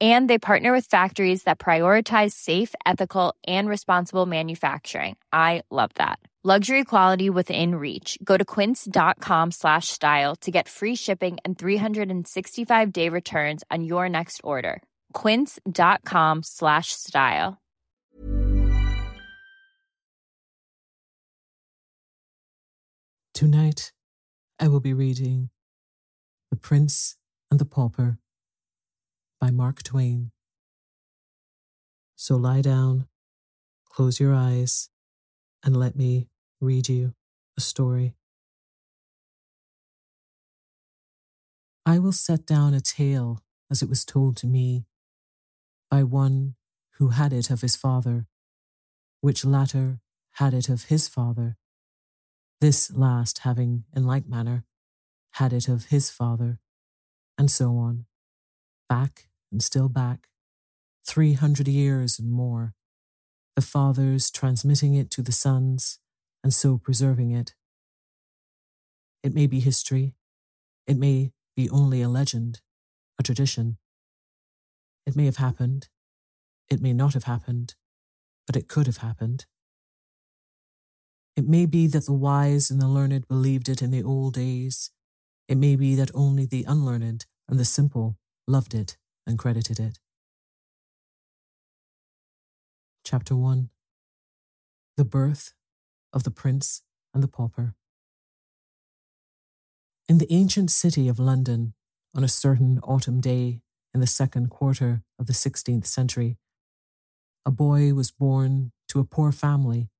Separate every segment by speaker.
Speaker 1: and they partner with factories that prioritize safe ethical and responsible manufacturing. I love that. Luxury quality within reach. Go to quince.com slash style to get free shipping and 365 day returns on your next order. quince.com slash style.
Speaker 2: Tonight, I will be reading The Prince and the Pauper by Mark Twain. So lie down, close your eyes, and let me read you a story. I will set down a tale as it was told to me by one who had it of his father, which latter had it of his father, this last having, in like manner, had it of his father, and so on back and still back, 300 years and more, the fathers transmitting it to the sons and so preserving it. It may be history, it may be only a legend, a tradition. It may have happened, it may not have happened, but it could have happened. It may be that the wise and the learned believed it in the old days. It may be that only the unlearned and the simple loved it and credited it. Chapter 1 The Birth of the Prince and the Pauper. In the ancient city of London, on a certain autumn day in the second quarter of the 16th century, a boy was born to a poor family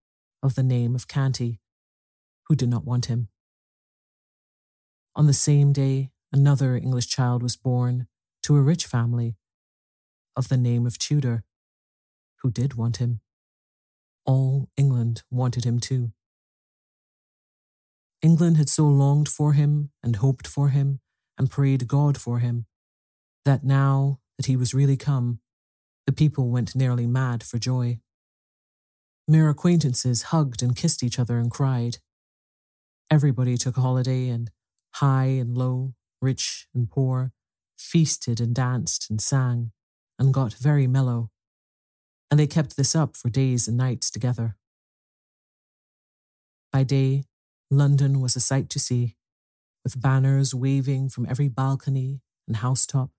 Speaker 2: of the name of Canty, who did not want him. On the same day, another English child was born to a rich family of the name of Tudor, who did want him. All England wanted him too. England had so longed for him and hoped for him and prayed God for him that now that he was really come, the people went nearly mad for joy. Mere acquaintances hugged and kissed each other and cried. Everybody took a holiday, and high and low, rich and poor, feasted and danced and sang, and got very mellow. And they kept this up for days and nights together. By day, London was a sight to see, with banners waving from every balcony and housetop,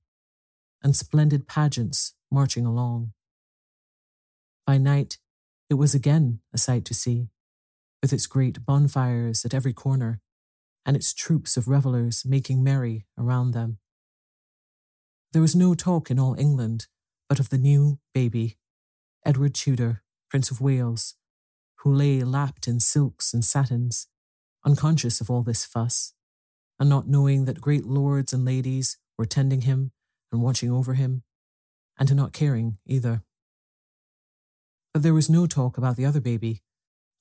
Speaker 2: and splendid pageants marching along. By night, it was again a sight to see, with its great bonfires at every corner, and its troops of revellers making merry around them. There was no talk in all England but of the new baby, Edward Tudor, Prince of Wales, who lay lapped in silks and satins, unconscious of all this fuss, and not knowing that great lords and ladies were tending him and watching over him, and not caring either. But there was no talk about the other baby,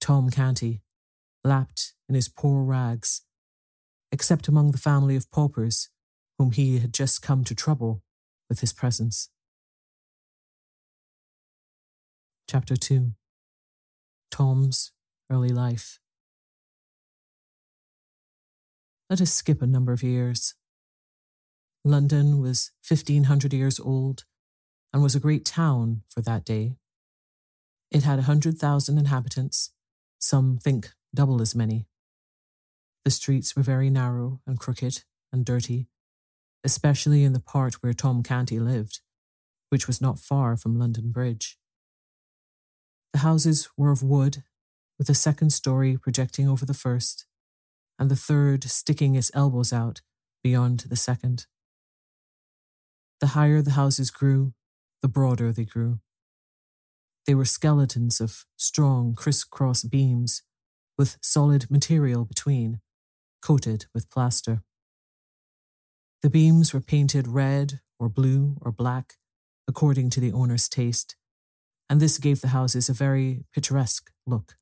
Speaker 2: Tom Canty, lapped in his poor rags, except among the family of paupers whom he had just come to trouble with his presence. Chapter 2 Tom's Early Life Let us skip a number of years. London was 1500 years old and was a great town for that day. It had a 100,000 inhabitants, some think double as many. The streets were very narrow and crooked and dirty, especially in the part where Tom Canty lived, which was not far from London Bridge. The houses were of wood, with a second story projecting over the first, and the third sticking its elbows out beyond the second. The higher the houses grew, the broader they grew. They were skeletons of strong crisscross beams with solid material between, coated with plaster. The beams were painted red or blue or black, according to the owner's taste, and this gave the houses a very picturesque look.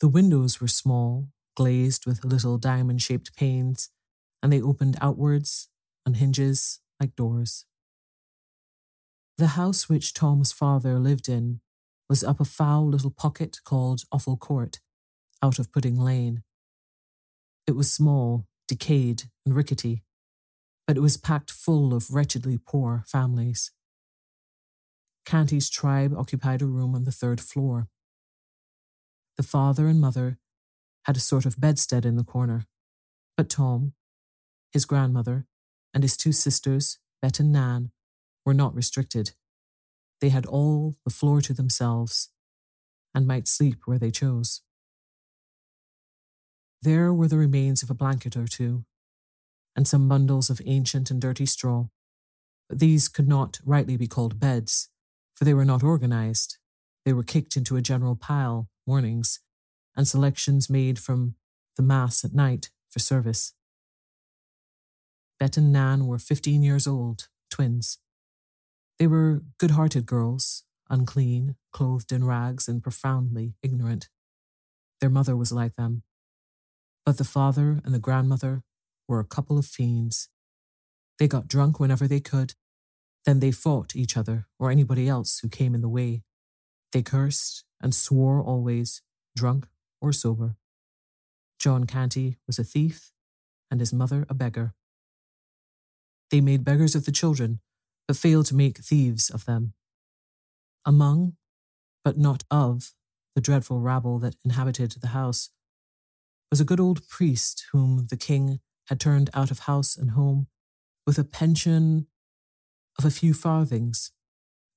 Speaker 2: The windows were small, glazed with little diamond shaped panes, and they opened outwards on hinges like doors. The house which Tom's father lived in was up a foul little pocket called Offal Court, out of Pudding Lane. It was small, decayed, and rickety, but it was packed full of wretchedly poor families. Canty's tribe occupied a room on the third floor. The father and mother had a sort of bedstead in the corner, but Tom, his grandmother, and his two sisters, Bet and Nan, were not restricted. They had all the floor to themselves and might sleep where they chose. There were the remains of a blanket or two, and some bundles of ancient and dirty straw. But these could not rightly be called beds, for they were not organized. They were kicked into a general pile mornings, and selections made from the Mass at night for service. Bet and Nan were 15 years old, twins. They were good hearted girls, unclean, clothed in rags, and profoundly ignorant. Their mother was like them. But the father and the grandmother were a couple of fiends. They got drunk whenever they could. Then they fought each other or anybody else who came in the way. They cursed and swore always, drunk or sober. John Canty was a thief and his mother a beggar. They made beggars of the children, but failed to make thieves of them. Among, but not of, the dreadful rabble that inhabited the house was a good old priest whom the king had turned out of house and home with a pension of a few farthings,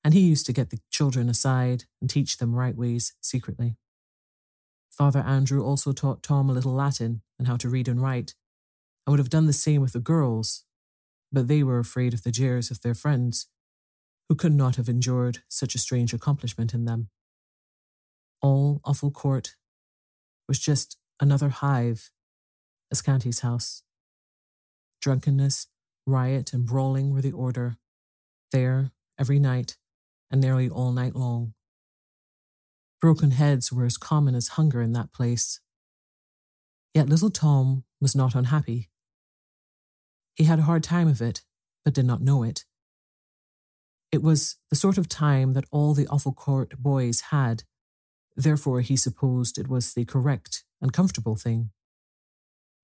Speaker 2: and he used to get the children aside and teach them right ways secretly. Father Andrew also taught Tom a little Latin and how to read and write, and would have done the same with the girls but they were afraid of the jeers of their friends, who could not have endured such a strange accomplishment in them. All Offal Court was just another hive as Canty's house. Drunkenness, riot, and brawling were the order, there every night and nearly all night long. Broken heads were as common as hunger in that place. Yet little Tom was not unhappy. He had a hard time of it, but did not know it. It was the sort of time that all the Offalcourt boys had, therefore he supposed it was the correct and comfortable thing.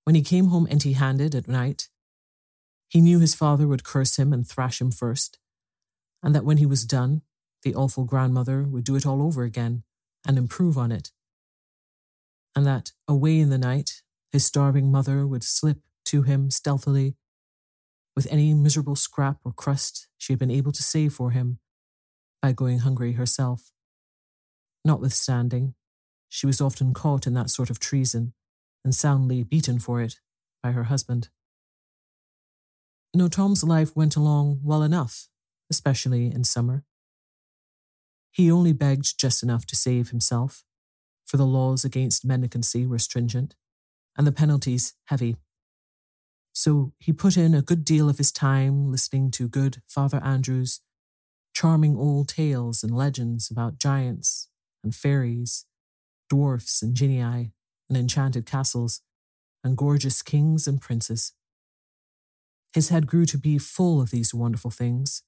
Speaker 2: When he came home empty handed at night, he knew his father would curse him and thrash him first, and that when he was done, the awful grandmother would do it all over again and improve on it. And that away in the night, his starving mother would slip to him stealthily with any miserable scrap or crust she had been able to save for him by going hungry herself. Notwithstanding, she was often caught in that sort of treason and soundly beaten for it by her husband. No, Tom's life went along well enough, especially in summer. He only begged just enough to save himself, for the laws against mendicancy were stringent and the penalties heavy. So he put in a good deal of his time listening to good Father Andrew's charming old tales and legends about giants and fairies, dwarfs and genii, and enchanted castles, and gorgeous kings and princes. His head grew to be full of these wonderful things,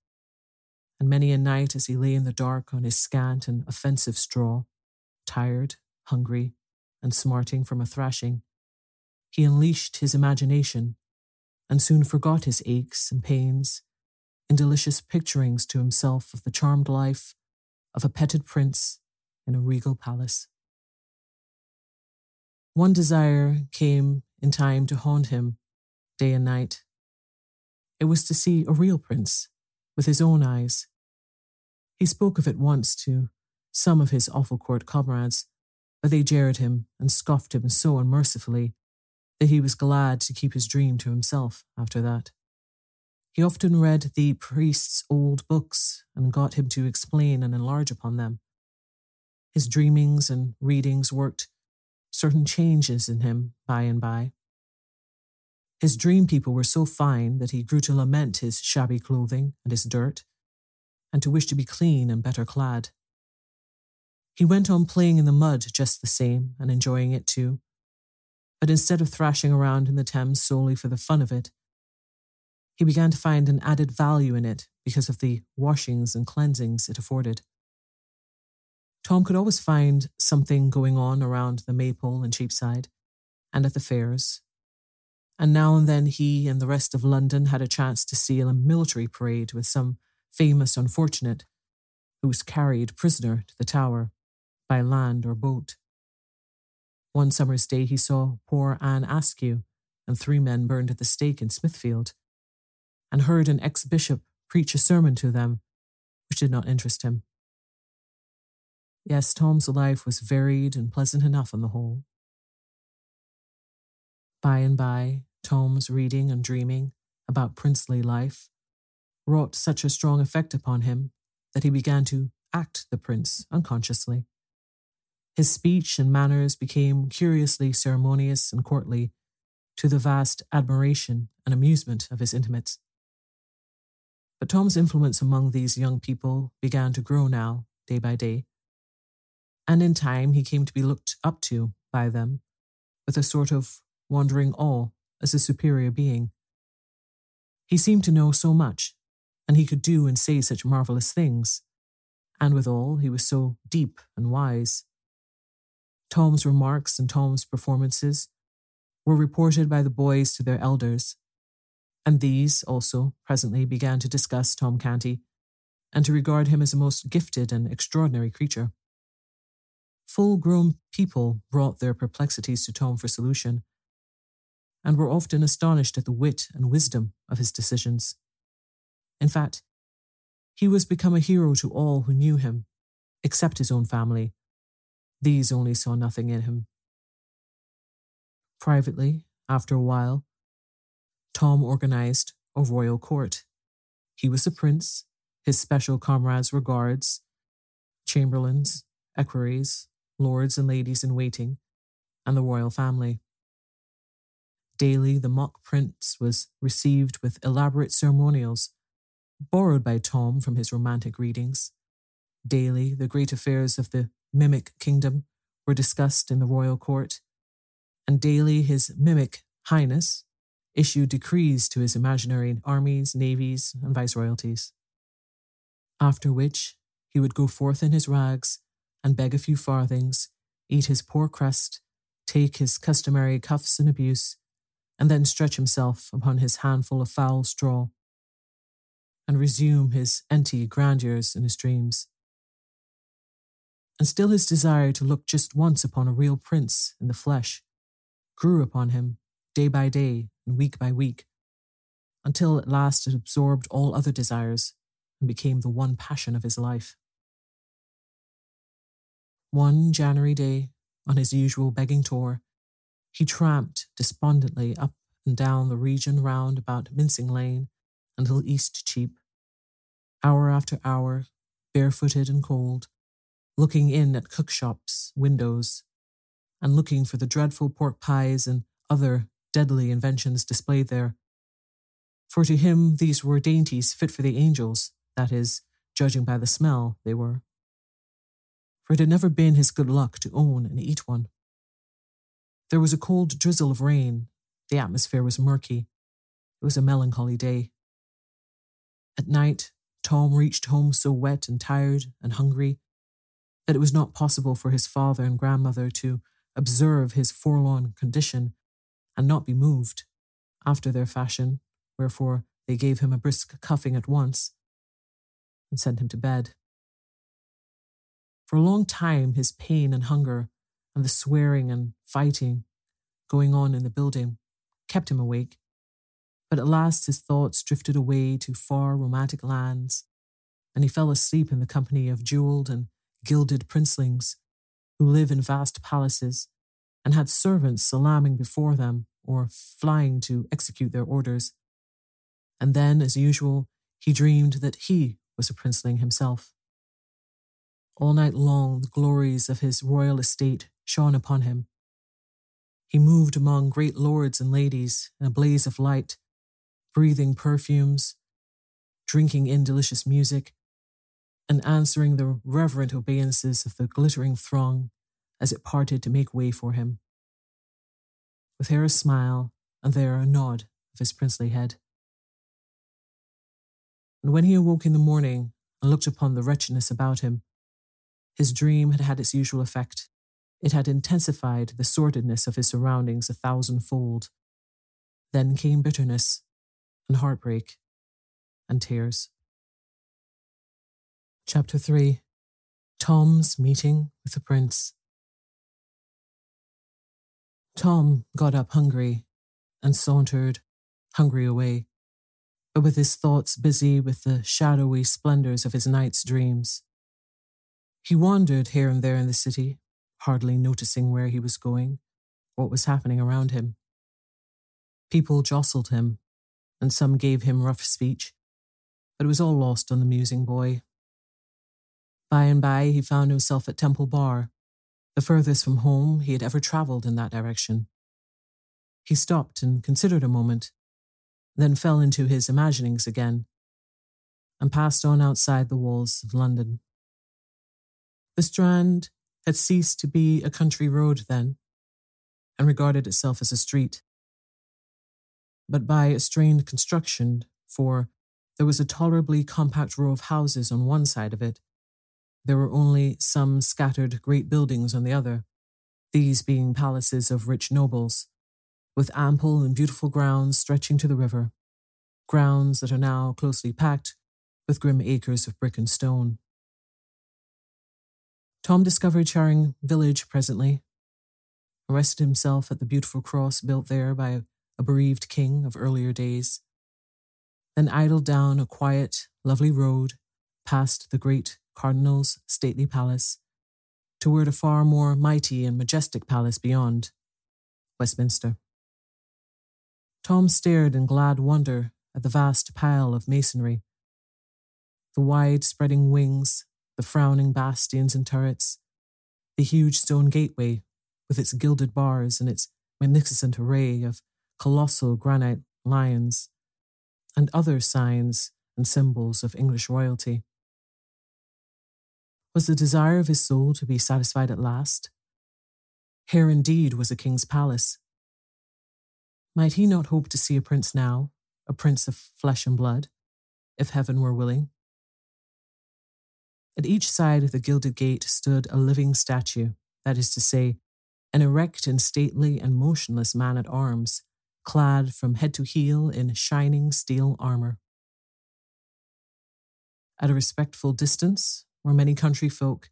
Speaker 2: and many a night as he lay in the dark on his scant and offensive straw, tired, hungry, and smarting from a thrashing, he unleashed his imagination and soon forgot his aches and pains in delicious picturings to himself of the charmed life of a petted prince in a regal palace. One desire came in time to haunt him day and night. It was to see a real prince with his own eyes. He spoke of it once to some of his awful Offalcourt comrades, but they jeered him and scoffed him so unmercifully that he was glad to keep his dream to himself after that. He often read the priest's old books and got him to explain and enlarge upon them. His dreamings and readings worked certain changes in him by and by. His dream people were so fine that he grew to lament his shabby clothing and his dirt, and to wish to be clean and better clad. He went on playing in the mud just the same and enjoying it too, but instead of thrashing around in the Thames solely for the fun of it, he began to find an added value in it because of the washings and cleansings it afforded. Tom could always find something going on around the Maypole and Cheapside and at the fairs. And now and then he and the rest of London had a chance to see a military parade with some famous unfortunate who was carried prisoner to the Tower by land or boat. One summer's day, he saw poor Anne Askew and three men burned at the stake in Smithfield, and heard an ex bishop preach a sermon to them, which did not interest him. Yes, Tom's life was varied and pleasant enough on the whole. By and by, Tom's reading and dreaming about princely life wrought such a strong effect upon him that he began to act the prince unconsciously. His speech and manners became curiously ceremonious and courtly, to the vast admiration and amusement of his intimates. But Tom's influence among these young people began to grow now, day by day, and in time he came to be looked up to by them with a sort of wondering awe as a superior being. He seemed to know so much, and he could do and say such marvelous things, and withal he was so deep and wise Tom's remarks and Tom's performances were reported by the boys to their elders, and these also presently began to discuss Tom Canty and to regard him as a most gifted and extraordinary creature. Full grown people brought their perplexities to Tom for solution, and were often astonished at the wit and wisdom of his decisions. In fact, he was become a hero to all who knew him, except his own family, these only saw nothing in him. Privately, after a while, Tom organized a royal court. He was a prince. His special comrades were guards, chamberlains, equerries, lords and ladies in waiting, and the royal family. Daily, the mock prince was received with elaborate ceremonials, borrowed by Tom from his romantic readings. Daily, the great affairs of the mimic kingdom were discussed in the royal court, and daily his mimic highness issued decrees to his imaginary armies, navies, and viceroyalties. After which he would go forth in his rags and beg a few farthings, eat his poor crust, take his customary cuffs and abuse, and then stretch himself upon his handful of foul straw and resume his empty grandeurs in his dreams. And still his desire to look just once upon a real prince in the flesh grew upon him day by day and week by week, until at last it absorbed all other desires and became the one passion of his life. One January day, on his usual begging tour, he tramped despondently up and down the region round about Mincing Lane until Eastcheap, hour after hour, barefooted and cold, looking in at cookshops' windows, and looking for the dreadful pork pies and other deadly inventions displayed there. For to him these were dainties fit for the angels, that is, judging by the smell, they were. For it had never been his good luck to own and eat one. There was a cold drizzle of rain. The atmosphere was murky. It was a melancholy day. At night, Tom reached home so wet and tired and hungry that it was not possible for his father and grandmother to observe his forlorn condition and not be moved, after their fashion, wherefore they gave him a brisk cuffing at once and sent him to bed. For a long time, his pain and hunger and the swearing and fighting going on in the building kept him awake. But at last his thoughts drifted away to far romantic lands, and he fell asleep in the company of jeweled and gilded princelings who live in vast palaces and had servants salaaming before them or flying to execute their orders. And then, as usual, he dreamed that he was a princeling himself. All night long, the glories of his royal estate shone upon him. He moved among great lords and ladies in a blaze of light, breathing perfumes, drinking in delicious music, and answering the reverent obeisances of the glittering throng as it parted to make way for him. With here a smile, and there a nod of his princely head. And when he awoke in the morning and looked upon the wretchedness about him, his dream had had its usual effect. It had intensified the sordidness of his surroundings a thousandfold. Then came bitterness and heartbreak and tears. Chapter 3 Tom's Meeting with the Prince. Tom got up hungry and sauntered, hungry away, but with his thoughts busy with the shadowy splendors of his night's dreams. He wandered here and there in the city, hardly noticing where he was going, what was happening around him. People jostled him, and some gave him rough speech, but it was all lost on the musing boy. By and by, he found himself at Temple Bar, the furthest from home he had ever travelled in that direction. He stopped and considered a moment, then fell into his imaginings again, and passed on outside the walls of London. The Strand had ceased to be a country road then, and regarded itself as a street. But by a strained construction, for there was a tolerably compact row of houses on one side of it there were only some scattered great buildings on the other, these being palaces of rich nobles, with ample and beautiful grounds stretching to the river, grounds that are now closely packed with grim acres of brick and stone. Tom discovered Charing village presently, rested himself at the beautiful cross built there by a bereaved king of earlier days, then idled down a quiet, lovely road past the great Cardinal's stately palace, toward a far more mighty and majestic palace beyond, Westminster. Tom stared in glad wonder at the vast pile of masonry, the wide spreading wings, the frowning bastions and turrets, the huge stone gateway with its gilded bars and its magnificent array of colossal granite lions, and other signs and symbols of English royalty. Was the desire of his soul to be satisfied at last? Here indeed was a king's palace. Might he not hope to see a prince now, a prince of flesh and blood, if heaven were willing? At each side of the gilded gate stood a living statue, that is to say, an erect and stately and motionless man at arms, clad from head to heel in shining steel armor. At a respectful distance were many country folk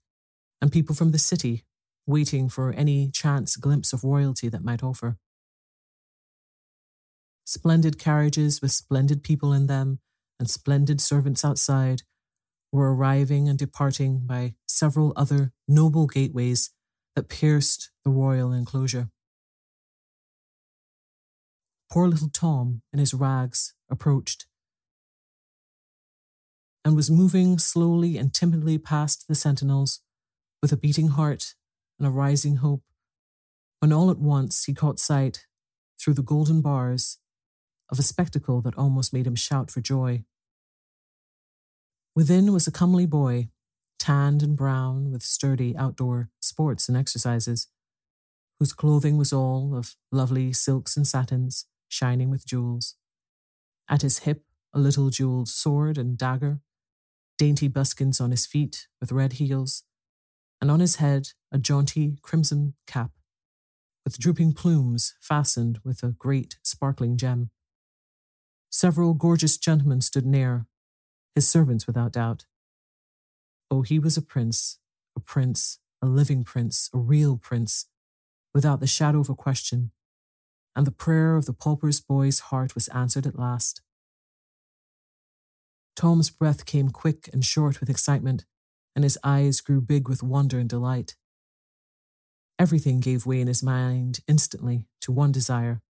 Speaker 2: and people from the city, waiting for any chance glimpse of royalty that might offer. Splendid carriages with splendid people in them and splendid servants outside were arriving and departing by several other noble gateways that pierced the royal enclosure. Poor little Tom, in his rags, approached and was moving slowly and timidly past the sentinels with a beating heart and a rising hope, when all at once he caught sight, through the golden bars, of a spectacle that almost made him shout for joy. Within was a comely boy, tanned and brown with sturdy outdoor sports and exercises, whose clothing was all of lovely silks and satins, shining with jewels. At his hip, a little jeweled sword and dagger, dainty buskins on his feet with red heels, and on his head a jaunty crimson cap with drooping plumes fastened with a great sparkling gem. Several gorgeous gentlemen stood near, his servants without doubt. Oh, he was a prince, a prince, a living prince, a real prince, without the shadow of a question, and the prayer of the pauper's boy's heart was answered at last. Tom's breath came quick and short with excitement, and his eyes grew big with wonder and delight. Everything gave way in his mind instantly to one desire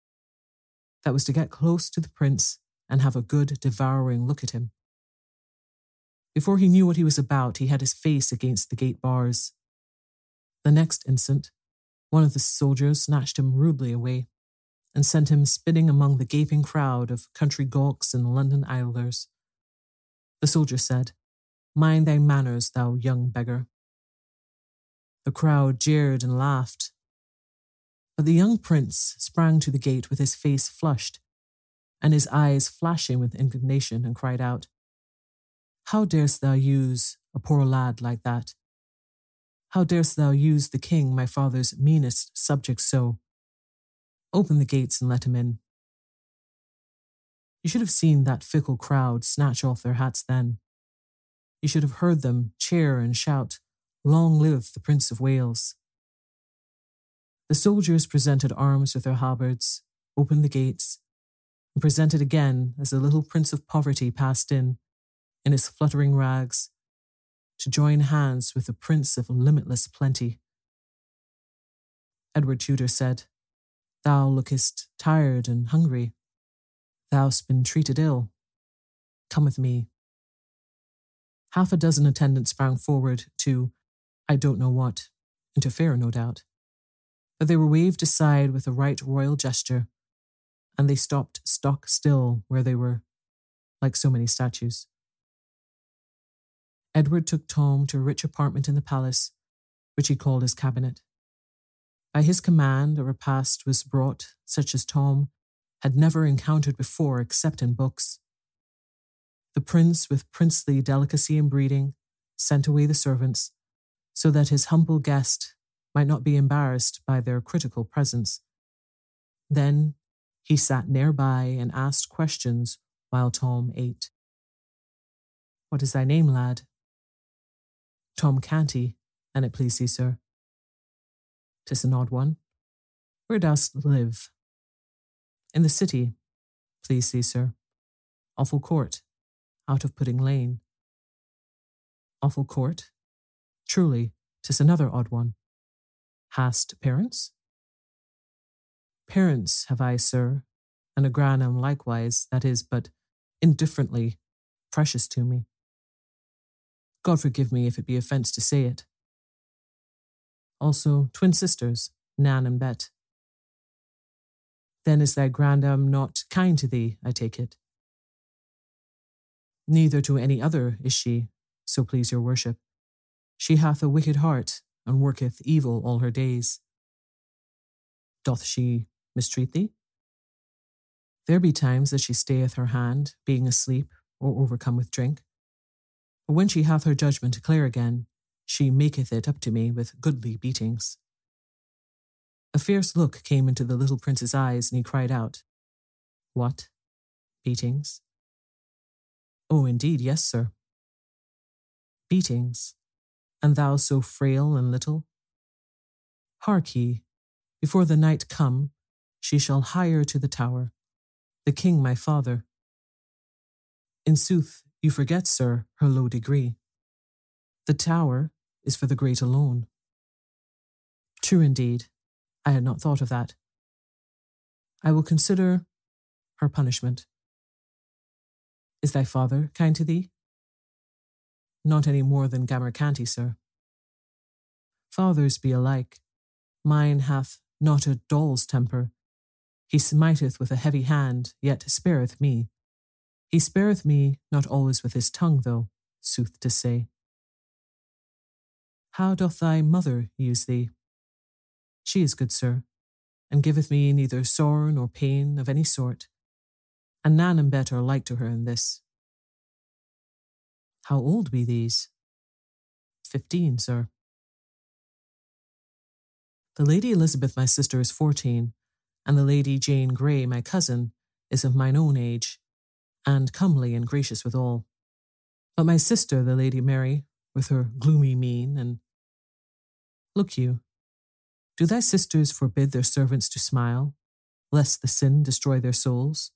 Speaker 2: that was to get close to the prince and have a good, devouring look at him. Before he knew what he was about, he had his face against the gate bars. The next instant, one of the soldiers snatched him rudely away and sent him spinning among the gaping crowd of country gawks and London idlers. The soldier said, Mind thy manners, thou young beggar. The crowd jeered and laughed. But the young prince sprang to the gate with his face flushed and his eyes flashing with indignation and cried out, how darest thou use a poor lad like that? How darest thou use the king, my father's meanest subject, so? Open the gates and let him in. You should have seen that fickle crowd snatch off their hats then. You should have heard them cheer and shout, Long live the Prince of Wales. The soldiers presented arms with their halberds, opened the gates, and presented again as the little Prince of Poverty passed in in his fluttering rags, to join hands with the Prince of limitless plenty. Edward Tudor said, Thou lookest tired and hungry. Thou'st been treated ill. Come with me. Half a dozen attendants sprang forward to, I don't know what, interfere, no doubt. But they were waved aside with a right royal gesture, and they stopped stock still where they were, like so many statues. Edward took Tom to a rich apartment in the palace, which he called his cabinet. By his command, a repast was brought such as Tom had never encountered before except in books. The prince, with princely delicacy and breeding, sent away the servants so that his humble guest might not be embarrassed by their critical presence. Then he sat nearby and asked questions while Tom ate. What is thy name, lad? Tom Canty, an it please thee, sir. Tis an odd one. Where dost live? In the city, please thee, sir. Offal Court, out of Pudding Lane. Offal Court? Truly, tis another odd one. Hast parents? Parents have I, sir, and a grandam likewise, that is, but indifferently precious to me. God forgive me if it be offence to say it. Also, twin sisters, Nan and Bet. Then is thy grandam not kind to thee, I take it? Neither to any other is she, so please your worship. She hath a wicked heart, and worketh evil all her days. Doth she mistreat thee? There be times that she stayeth her hand, being asleep or overcome with drink. When she hath her judgment clear again, she maketh it up to me with goodly beatings. A fierce look came into the little prince's eyes, and he cried out, What? Beatings? Oh, indeed, yes, sir. Beatings, and thou so frail and little? Hark ye, before the night come, she shall hire to the tower, the king my father. In sooth, you forget, sir, her low degree. The tower is for the great alone. True indeed, I had not thought of that. I will consider her punishment. Is thy father kind to thee? Not any more than Gammer Canty, sir. Fathers be alike. Mine hath not a doll's temper. He smiteth with a heavy hand, yet spareth me. He spareth me not always with his tongue, though, sooth to say. How doth thy mother use thee? She is good, sir, and giveth me neither sore nor pain of any sort, and Nan and Bet are like to her in this. How old be these? Fifteen, sir. The Lady Elizabeth, my sister, is fourteen, and the Lady Jane Grey, my cousin, is of mine own age, and comely and gracious withal. But my sister, the Lady Mary, with her gloomy mien, and look you, do thy sisters forbid their servants to smile, lest the sin destroy their souls?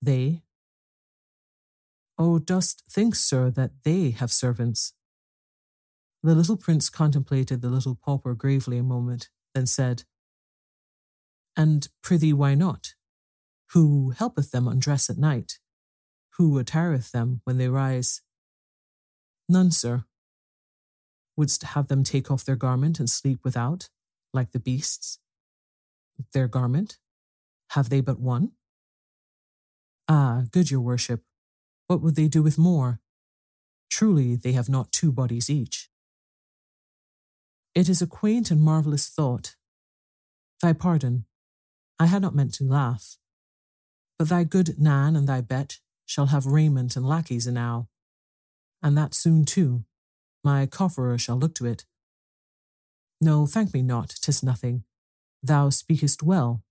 Speaker 2: They? Oh, dost think, sir, that they have servants? The little prince contemplated the little pauper gravely a moment, then said, And prithee, why not? Who helpeth them undress at night? Who attireth them when they rise? None, sir. Wouldst have them take off their garment and sleep without, like the beasts? Their garment? Have they but one? Ah, good your worship, what would they do with more? Truly, they have not two bodies each. It is a quaint and marvellous thought. Thy pardon, I had not meant to laugh. But thy good Nan and thy Bet shall have raiment and lackeys enow, and that soon too. My cofferer shall look to it. No, thank me not, tis nothing. Thou speakest well.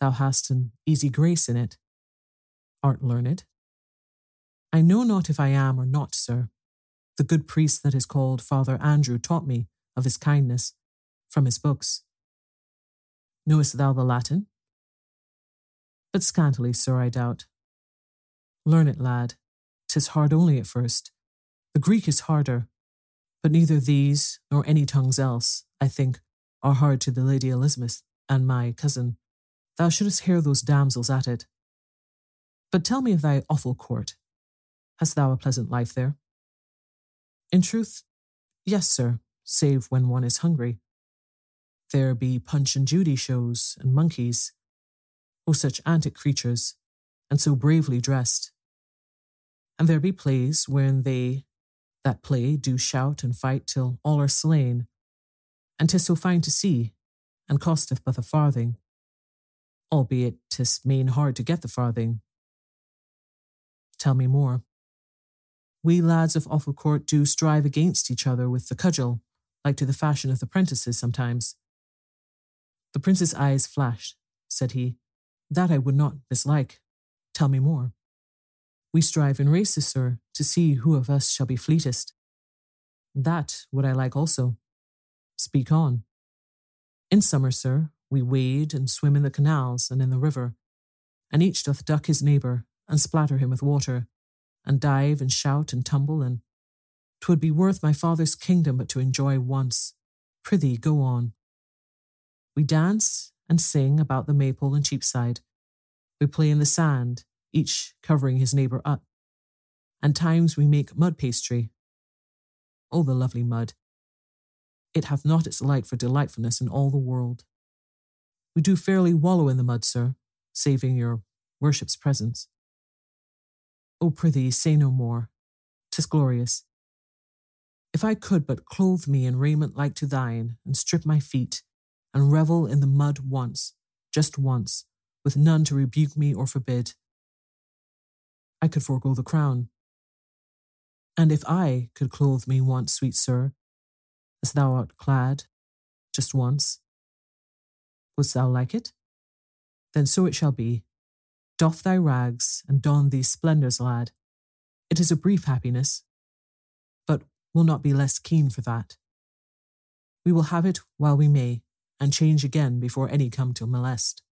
Speaker 2: Thou hast an easy grace in it art learned? I know not if I am or not, sir. The good priest that is called Father Andrew taught me of his kindness from his books. Knowest thou the Latin? But scantily, sir, I doubt. Learn it, lad. Tis hard only at first. The Greek is harder, but neither these nor any tongues else, I think, are hard to the Lady Elizabeth and my cousin. Thou shouldst hear those damsels at it. But tell me of thy Offal Court. Hast thou a pleasant life there? In truth, yes, sir, save when one is hungry. There be Punch and Judy shows and monkeys. Oh, such antic creatures, and so bravely dressed. And there be plays wherein they that play do shout and fight till all are slain. And 'tis so fine to see, and costeth but a farthing. Albeit 'tis main hard to get the farthing, Tell me more. We lads of Offal Court do strive against each other with the cudgel, like to the fashion of the prentices sometimes. The prince's eyes flashed. Said he, That I would not mislike. Tell me more. We strive in races, sir, to see who of us shall be fleetest. That would I like also. Speak on. In summer, sir, we wade and swim in the canals and in the river, and each doth duck his neighbour and splatter him with water, and dive and shout and tumble, and 'twould be worth my father's kingdom but to enjoy once. Prithee, go on. We dance and sing about the Maypole and Cheapside. We play in the sand, each covering his neighbour up. And times we make mud pastry. Oh, the lovely mud! It hath not its like for delightfulness in all the world. We do fairly wallow in the mud, sir, saving your worship's presence. O prithee, say no more. 'Tis glorious. If I could but clothe me in raiment like to thine, and strip my feet, and revel in the mud once, just once, with none to rebuke me or forbid, I could forego the crown. And if I could clothe me once, sweet sir, as thou art clad, just once, wouldst thou like it? Then so it shall be. Doff thy rags and don these splendours, lad. It is a brief happiness, but will not be less keen for that. We will have it while we may, and change again before any come to molest.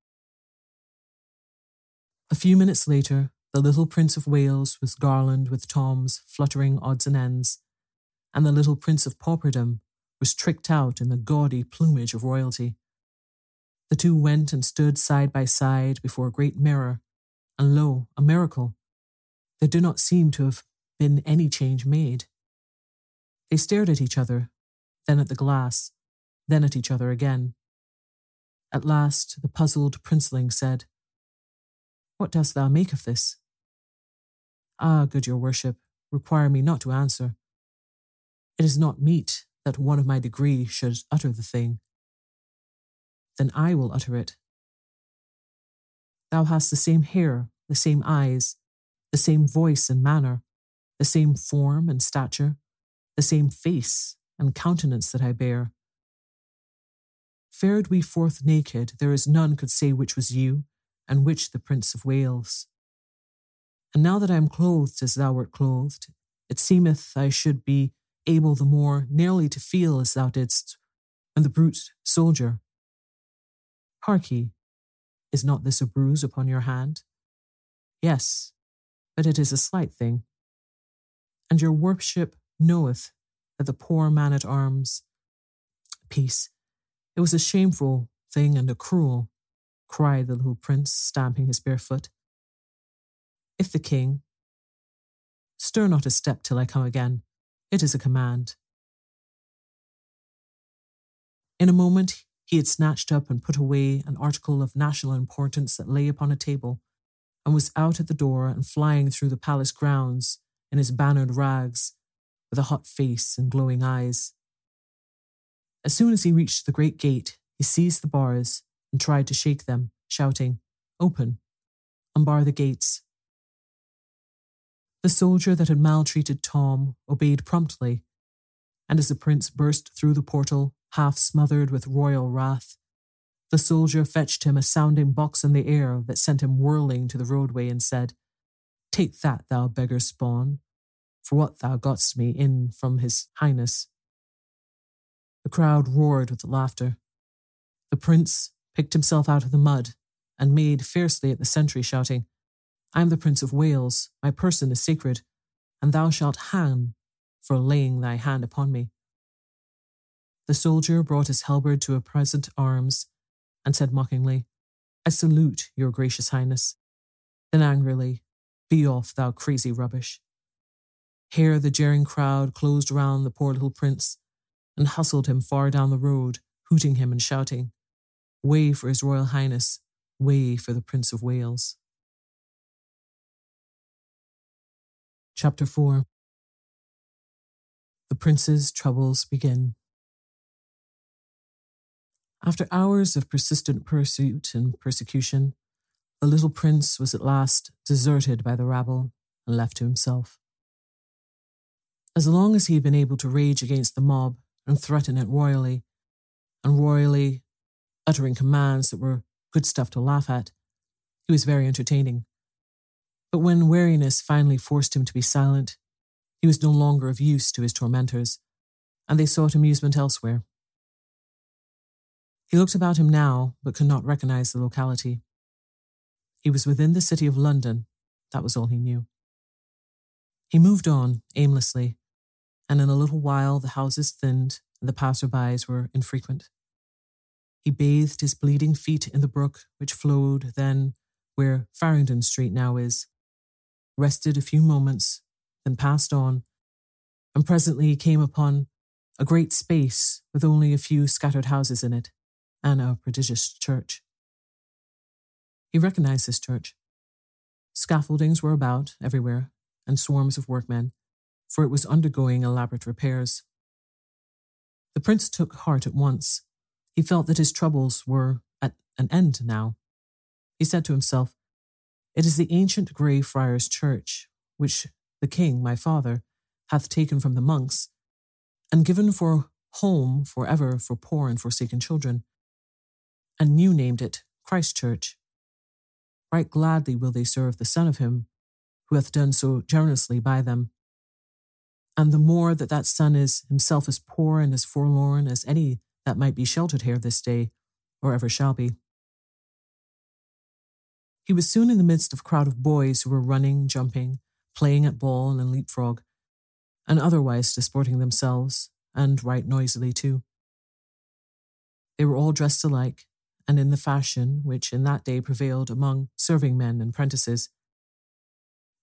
Speaker 2: A few minutes later, the little Prince of Wales was garlanded with Tom's fluttering odds and ends, and the little Prince of Pauperdom was tricked out in the gaudy plumage of royalty. The two went and stood side by side before a great mirror, and lo, a miracle! There did not seem to have been any change made. They stared at each other, then at the glass, then at each other again. At last, the puzzled princeling said, What dost thou make of this? Ah, good your worship, require me not to answer. It is not meet that one of my degree should utter the thing. Then I will utter it. Thou hast the same hair, the same eyes, the same voice and manner, the same form and stature, the same face and countenance that I bear. Fared we forth naked, there is none could say which was you, and which the Prince of Wales. And now that I am clothed as thou wert clothed, it seemeth I should be able the more nearly to feel as thou didst, and the brute soldier. Hark ye, is not this a bruise upon your hand? Yes, but it is a slight thing. And your worship knoweth that the poor man at arms. Peace, it was a shameful thing and a cruel, cried the little prince, stamping his bare foot. If the king, stir not a step till I come again, it is a command. In a moment, he had snatched up and put away an article of national importance that lay upon a table, and was out at the door and flying through the palace grounds in his bannered rags, with a hot face and glowing eyes. As soon as he reached the great gate, he seized the bars and tried to shake them, shouting, Open, unbar the gates. The soldier that had maltreated Tom obeyed promptly, and as the prince burst through the portal, half smothered with royal wrath, the soldier fetched him a sounding box in the air that sent him whirling to the roadway and said, Take that, thou beggar spawn, for what thou gotst me in from his highness. The crowd roared with laughter. The prince picked himself out of the mud and made fiercely at the sentry, shouting, I am the Prince of Wales, my person is sacred, and thou shalt hang for laying thy hand upon me. The soldier brought his halberd to a present arms and said mockingly, I salute your gracious highness. Then angrily, Be off, thou crazy rubbish. Here the jeering crowd closed round the poor little prince and hustled him far down the road, hooting him and shouting, Way for his royal highness, way for the Prince of Wales. Chapter 4 The Prince's Troubles Begin. After hours of persistent pursuit and persecution, the little prince was at last deserted by the rabble and left to himself. As long as he had been able to rage against the mob and threaten it royally, and royally uttering commands that were good stuff to laugh at, he was very entertaining. But when weariness finally forced him to be silent, he was no longer of use to his tormentors, and they sought amusement elsewhere. He looked about him now, but could not recognize the locality. He was within the city of London, that was all he knew. He moved on aimlessly, and in a little while the houses thinned and the passer-bys were infrequent. He bathed his bleeding feet in the brook which flowed then where Farringdon Street now is, rested a few moments, then passed on, and presently he came upon a great space with only a few scattered houses in it and a prodigious church. He recognized this church. Scaffoldings were about everywhere, and swarms of workmen, for it was undergoing elaborate repairs. The prince took heart at once. He felt that his troubles were at an end now. He said to himself, It is the ancient Grey Friars Church, which the king, my father, hath taken from the monks, and given for home for ever for poor and forsaken children, and new named it Christ Church. Right gladly will they serve the Son of Him who hath done so generously by them. And the more that that Son is himself as poor and as forlorn as any that might be sheltered here this day, or ever shall be. He was soon in the midst of a crowd of boys who were running, jumping, playing at ball and leapfrog, and otherwise disporting themselves, and right noisily too. They were all dressed alike, and in the fashion which in that day prevailed among serving men and prentices.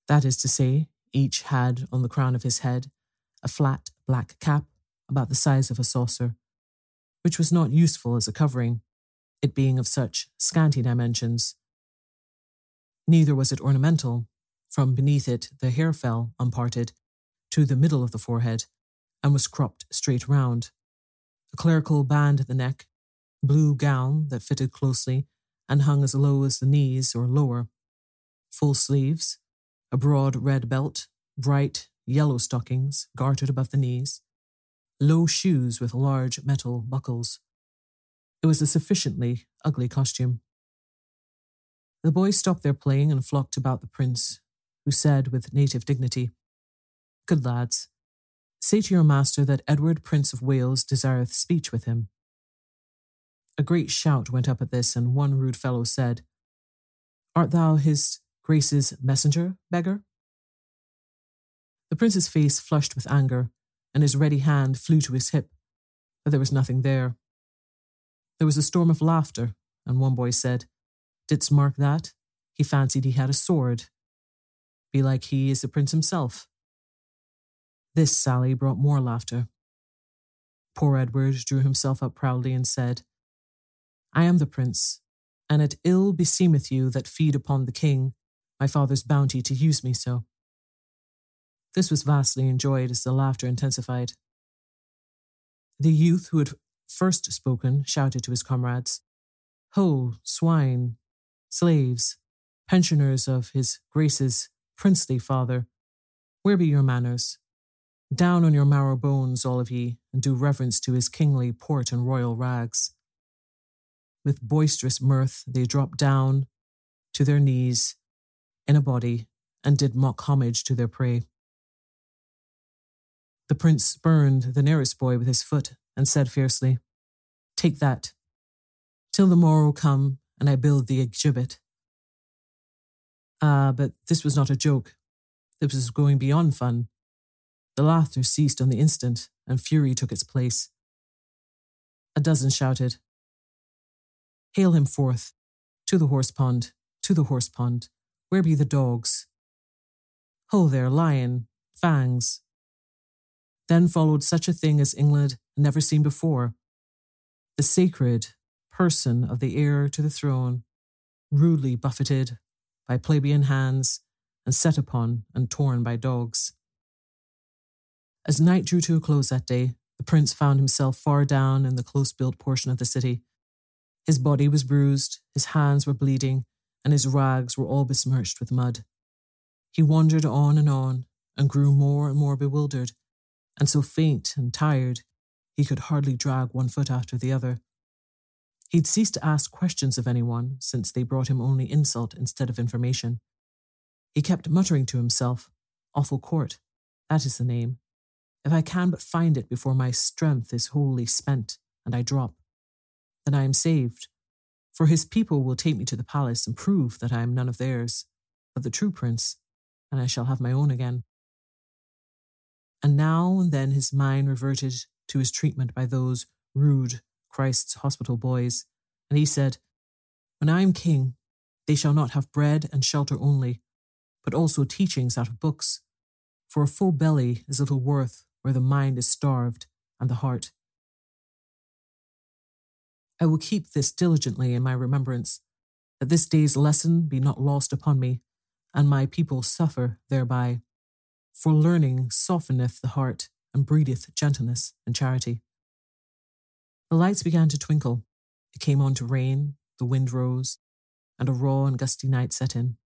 Speaker 2: That is to say, each had on the crown of his head a flat black cap about the size of a saucer, which was not useful as a covering, it being of such scanty dimensions. Neither was it ornamental. From beneath it, the hair fell, unparted, to the middle of the forehead, and was cropped straight round. A clerical band at the neck, blue gown that fitted closely and hung as low as the knees or lower, full sleeves, a broad red belt, bright yellow stockings gartered above the knees, low shoes with large metal buckles. It was a sufficiently ugly costume. The boys stopped their playing and flocked about the prince, who said with native dignity, Good lads, say to your master that Edward, Prince of Wales, desireth speech with him. A great shout went up at this, and one rude fellow said, Art thou his grace's messenger, beggar? The prince's face flushed with anger, and his ready hand flew to his hip, but there was nothing there. There was a storm of laughter, and one boy said, Didst mark that? He fancied he had a sword. Belike he is the prince himself. This sally brought more laughter. Poor Edward drew himself up proudly and said, I am the prince, and it ill beseemeth you that feed upon the king, my father's bounty to use me so. This was vastly enjoyed as the laughter intensified. The youth who had first spoken shouted to his comrades, Ho, swine, slaves, pensioners of his grace's princely father, where be your manners? Down on your marrow bones, all of ye, and do reverence to his kingly port and royal rags. With boisterous mirth, they dropped down to their knees in a body and did mock homage to their prey. The prince spurned the nearest boy with his foot and said fiercely, Take that, till the morrow come and I build the gibbet. Ah, but this was not a joke. This was going beyond fun. The laughter ceased on the instant, and fury took its place. A dozen shouted, Hale him forth, to the horse pond, to the horse pond. Where be the dogs? Ho there, lion, fangs. Then followed such a thing as England had never seen before. The sacred person of the heir to the throne, rudely buffeted by plebeian hands and set upon and torn by dogs. As night drew to a close that day, the prince found himself far down in the close built portion of the city. His body was bruised, his hands were bleeding, and his rags were all besmirched with mud. He wandered on and on, and grew more and more bewildered, and so faint and tired he could hardly drag one foot after the other. He'd ceased to ask questions of anyone, since they brought him only insult instead of information. He kept muttering to himself, Offal Court, that is the name. If I can but find it before my strength is wholly spent and I drop, then I am saved. For his people will take me to the palace and prove that I am none of theirs, but the true prince, and I shall have my own again. And now and then his mind reverted to his treatment by those rude Christ's hospital boys, and he said, When I am king, they shall not have bread and shelter only, but also teachings out of books. For a full belly is little worth where the mind is starved and the heart. I will keep this diligently in my remembrance, that this day's lesson be not lost upon me, and my people suffer thereby. For learning softeneth the heart and breedeth gentleness and charity. The lights began to twinkle. It came on to rain, the wind rose, and a raw and gusty night set in.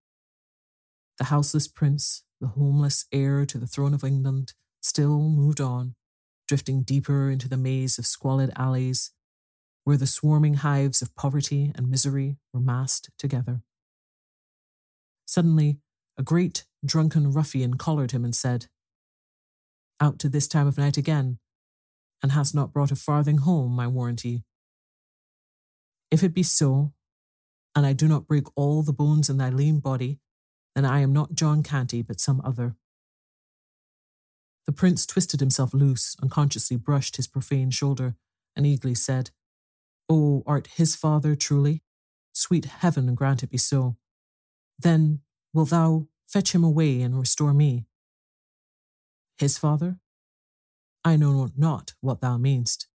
Speaker 2: The houseless prince, the homeless heir to the throne of England, still moved on, drifting deeper into the maze of squalid alleys where the swarming hives of poverty and misery were massed together. Suddenly, a great drunken ruffian collared him and said, Out to this time of night again, and hast not brought a farthing home, I warrant ye. If it be so, and I do not break all the bones in thy lean body, then I am not John Canty, but some other. The prince twisted himself loose, unconsciously brushed his profane shoulder, and eagerly said, O art his father truly? Sweet heaven grant it be so. Then wilt thou fetch him away and restore me? His father? I know not what thou meanest.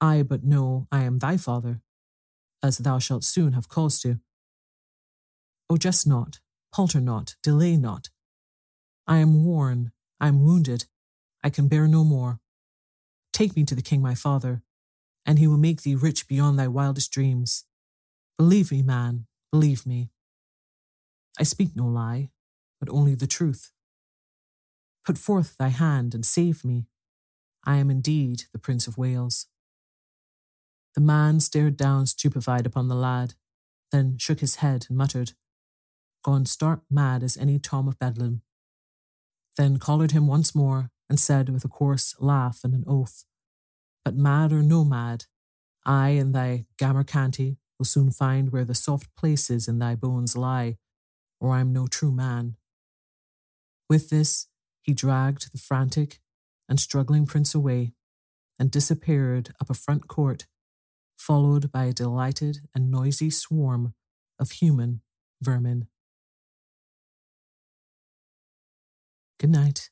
Speaker 2: I but know I am thy father, as thou shalt soon have cause to. O jest not, palter not, delay not. I am worn, I am wounded, I can bear no more. Take me to the king my father, and he will make thee rich beyond thy wildest dreams. Believe me, man, believe me. I speak no lie, but only the truth. Put forth thy hand and save me. I am indeed the Prince of Wales. The man stared down stupefied upon the lad, then shook his head and muttered, Gone stark mad as any Tom of Bedlam. Then collared him once more and said with a coarse laugh and an oath, But mad or no mad, I and thy Gammer Canty will soon find where the soft places in thy bones lie, or I'm no true man. With this, he dragged the frantic and struggling prince away and disappeared up a front court, followed by a delighted and noisy swarm of human vermin. Good night.